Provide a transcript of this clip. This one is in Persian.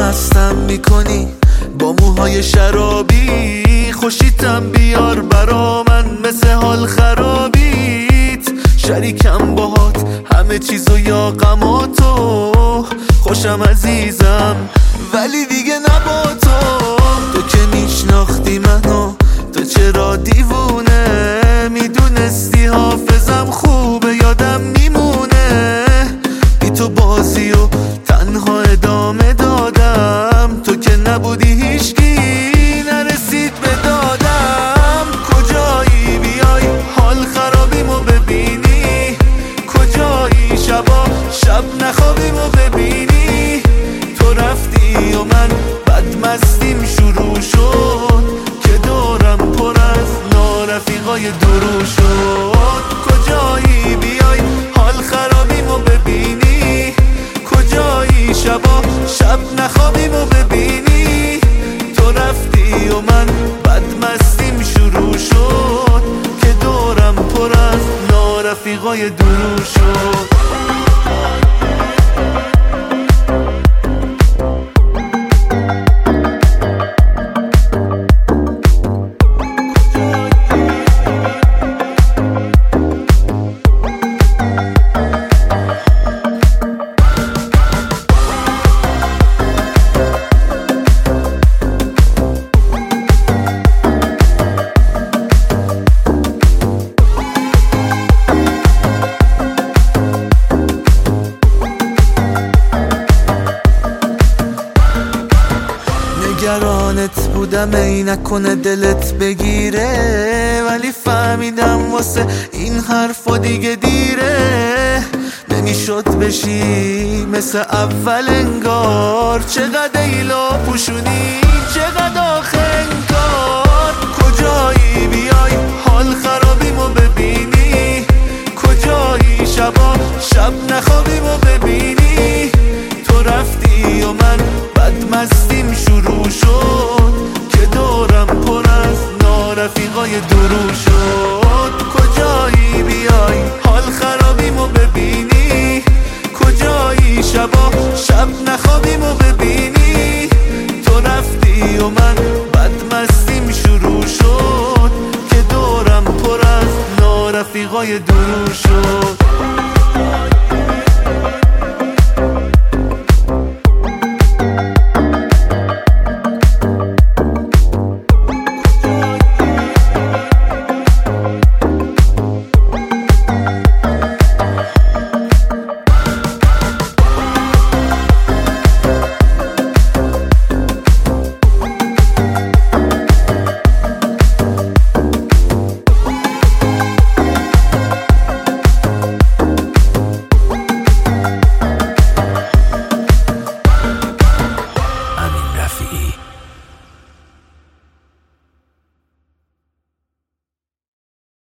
مستم می‌کنی؟ با موهای شرابی خوشیتم بیار برا من مثل حال خرابیت. شریکم باهات همه چیزو یا غماتو خوشم عزیزم ولی دیگه نبا تو. تو که میشناختی منو تو چرا دیوونه؟ می‌دونستی حافظم خوبه یادم میمونه. بی تو بازی و تنها ادامه دادم. تو که نبودی هیچکی نرسید به دادم. کجایی بیای؟ حال خرابیمو ببینی. کجایی شبا؟ شب نخوابیمو ببینی نارفیقای بودم ای نکنه دلت بگیره. ولی فهمیدم واسه این حرفا دیگه دیره. نمی‌شد بشی مثل اول انگار. چقدر ایلا پوشونی چقدر آخه انگار. کجایی بیای؟ حال خرابیمو ببینی. کجایی شبا؟ شب نخوابیمو ببینی. تو رفتی و من بدمستیم نارفیقای درو شد.